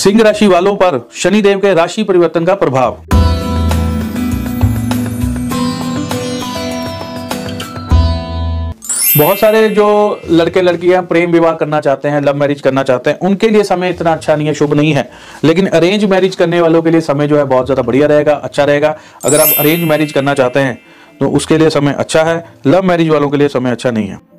सिंह राशि वालों पर शनिदेव के राशि परिवर्तन का प्रभाव। बहुत सारे जो लड़के लड़कियाँ प्रेम विवाह करना चाहते हैं लव मैरिज करना चाहते हैं, उनके लिए समय इतना अच्छा नहीं है, शुभ नहीं है। लेकिन अरेंज मैरिज करने वालों के लिए समय जो है बहुत ज़्यादा बढ़िया रहेगा अच्छा रहेगा। अगर आप अरेंज मैरिज करना चाहते हैं तो उसके लिए समय अच्छा है लव मैरिज वालों के लिए समय अच्छा नहीं है।